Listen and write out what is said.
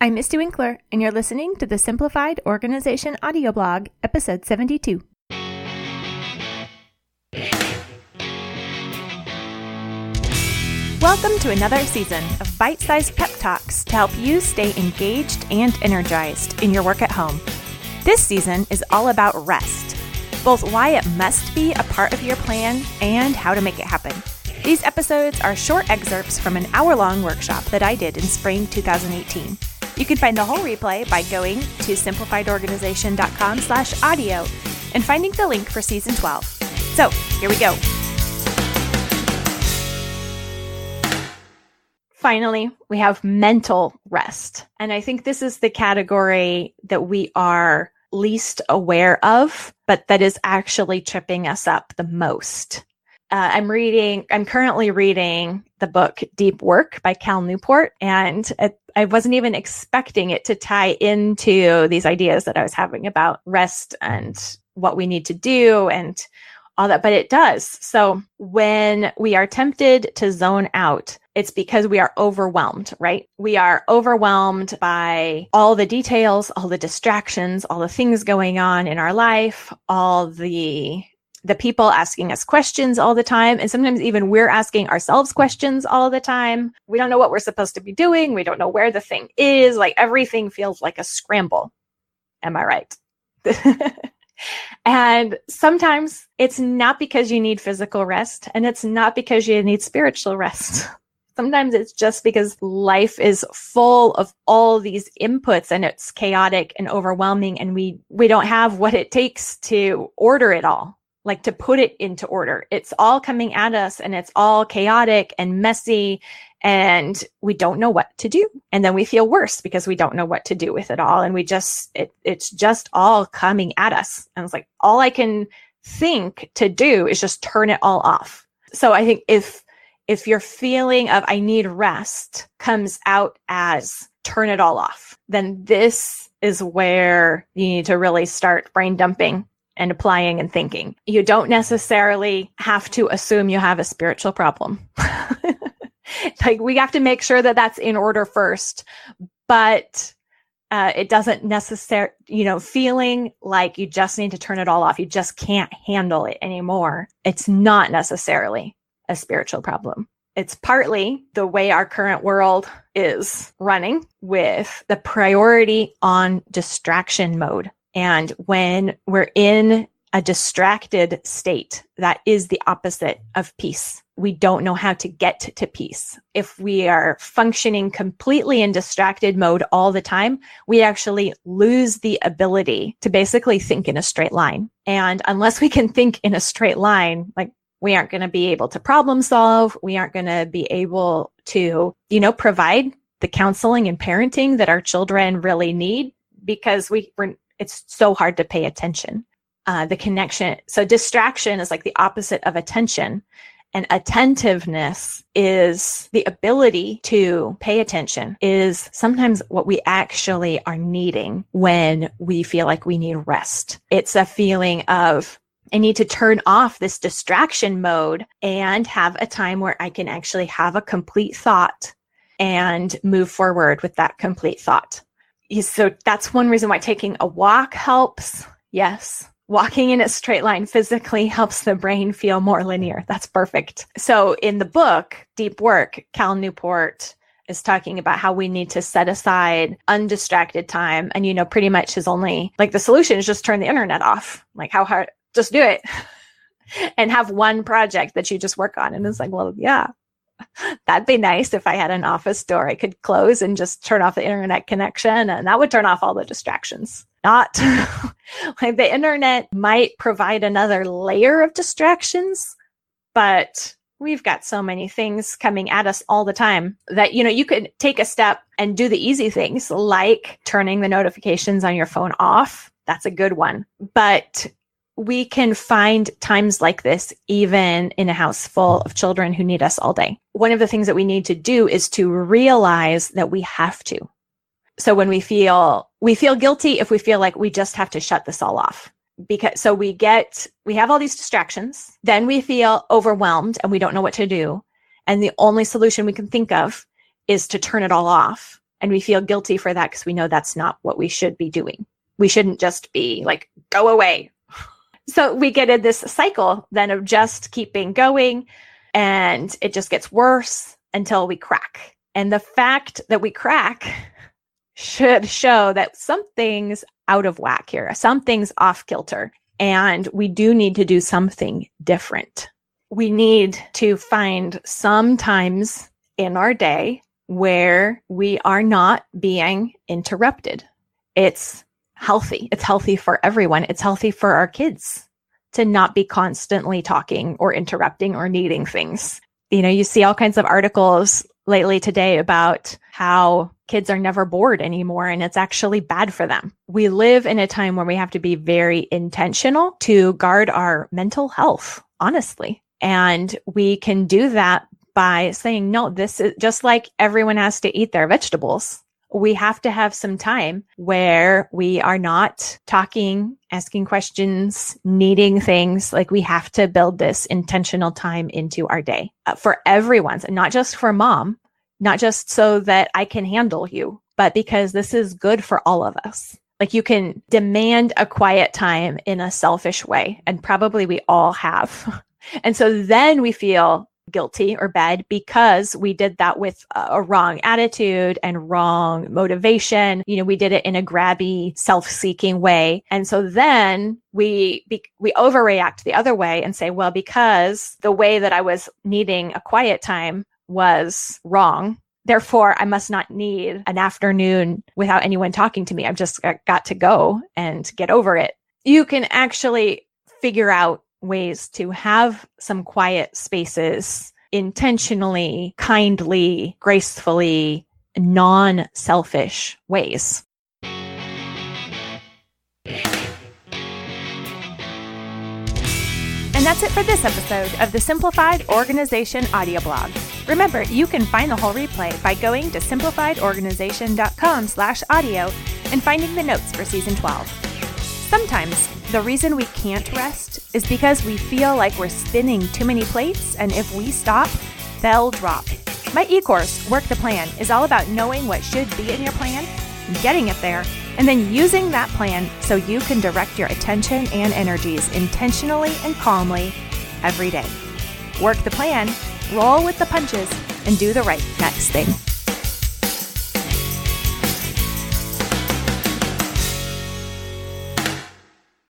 I'm Misty Winkler, and you're listening to the Simplified Organization audio blog, episode 72. Welcome to another season of bite sized pep talks to help you stay engaged and energized in your work at home. This season is all about rest, both why it must be a part of your plan and how to make it happen. These episodes are short excerpts from an hour long workshop that I did in spring 2018. You can find the whole replay by going to simplifiedorganization.com slash audio and finding the link for season 12. So here we go. Finally, we have mental rest. And I think this is the category that we are least aware of, but that is actually tripping us up the most. Uh, I'm reading, I'm currently reading the book Deep Work by Cal Newport, and it, I wasn't even expecting it to tie into these ideas that I was having about rest and what we need to do and all that, but it does. So when we are tempted to zone out, it's because we are overwhelmed, right? We are overwhelmed by all the details, all the distractions, all the things going on in our life, all the the people asking us questions all the time. And sometimes even we're asking ourselves questions all the time. We don't know what we're supposed to be doing. We don't know where the thing is. Like everything feels like a scramble. Am I right? and sometimes it's not because you need physical rest and it's not because you need spiritual rest. Sometimes it's just because life is full of all these inputs and it's chaotic and overwhelming and we we don't have what it takes to order it all like to put it into order. It's all coming at us and it's all chaotic and messy and we don't know what to do. And then we feel worse because we don't know what to do with it all. And we just, it, it's just all coming at us. And it's like, all I can think to do is just turn it all off. So I think if, if your feeling of I need rest comes out as turn it all off, then this is where you need to really start brain dumping and applying and thinking. You don't necessarily have to assume you have a spiritual problem. like we have to make sure that that's in order first, but uh, it doesn't necessarily, you know, feeling like you just need to turn it all off. You just can't handle it anymore. It's not necessarily a spiritual problem. It's partly the way our current world is running with the priority on distraction mode. And when we're in a distracted state, that is the opposite of peace. We don't know how to get to peace. If we are functioning completely in distracted mode all the time, we actually lose the ability to basically think in a straight line. And unless we can think in a straight line, like we aren't going to be able to problem solve. We aren't going to be able to, you know, provide the counseling and parenting that our children really need because we, we're, it's so hard to pay attention. Uh, the connection. So distraction is like the opposite of attention. And attentiveness is the ability to pay attention is sometimes what we actually are needing when we feel like we need rest. It's a feeling of, I need to turn off this distraction mode and have a time where I can actually have a complete thought and move forward with that complete thought so that's one reason why taking a walk helps. Yes. Walking in a straight line physically helps the brain feel more linear. That's perfect. So in the book, Deep Work, Cal Newport is talking about how we need to set aside undistracted time. And, you know, pretty much his only, like the solution is just turn the internet off. Like how hard, just do it and have one project that you just work on. And it's like, well, yeah, that'd be nice if I had an office door I could close and just turn off the internet connection and that would turn off all the distractions. Not like the internet might provide another layer of distractions, but we've got so many things coming at us all the time that, you know, you could take a step and do the easy things like turning the notifications on your phone off. That's a good one. But we can find times like this even in a house full of children who need us all day. One of the things that we need to do is to realize that we have to. So when we feel, we feel guilty if we feel like we just have to shut this all off. Because so we get, we have all these distractions. Then we feel overwhelmed and we don't know what to do. And the only solution we can think of is to turn it all off And we feel guilty for that because we know that's not what we should be doing. We shouldn't just be like, go away. So we get in this cycle then of just keeping going and it just gets worse until we crack. And the fact that we crack should show that something's out of whack here, something's off kilter, and we do need to do something different. We need to find some times in our day where we are not being interrupted. It's healthy. It's healthy for everyone. It's healthy for our kids to not be constantly talking or interrupting or needing things. You know, you see all kinds of articles lately today about how kids are never bored anymore and it's actually bad for them. We live in a time where we have to be very intentional to guard our mental health, honestly. And we can do that by saying, no, this is just like everyone has to eat their vegetables we have to have some time where we are not talking, asking questions, needing things. Like we have to build this intentional time into our day uh, for everyone's and not just for mom, not just so that I can handle you, but because this is good for all of us. Like you can demand a quiet time in a selfish way. And probably we all have. And so then we feel guilty or bad because we did that with a wrong attitude and wrong motivation. You know, we did it in a grabby, self-seeking way. And so then we we overreact the other way and say, well, because the way that I was needing a quiet time was wrong, therefore I must not need an afternoon without anyone talking to me. I've just got to go and get over it. You can actually figure out ways to have some quiet spaces intentionally, kindly, gracefully, non selfish ways. And that's it for this episode of the Simplified Organization audio blog. Remember, you can find the whole replay by going to simplifiedorganization.com slash audio and finding the notes for season 12. Sometimes the reason we can't rest is because we feel like we're spinning too many plates, and if we stop, they'll drop. My e course, Work the Plan, is all about knowing what should be in your plan, getting it there, and then using that plan so you can direct your attention and energies intentionally and calmly every day. Work the plan, roll with the punches, and do the right next thing.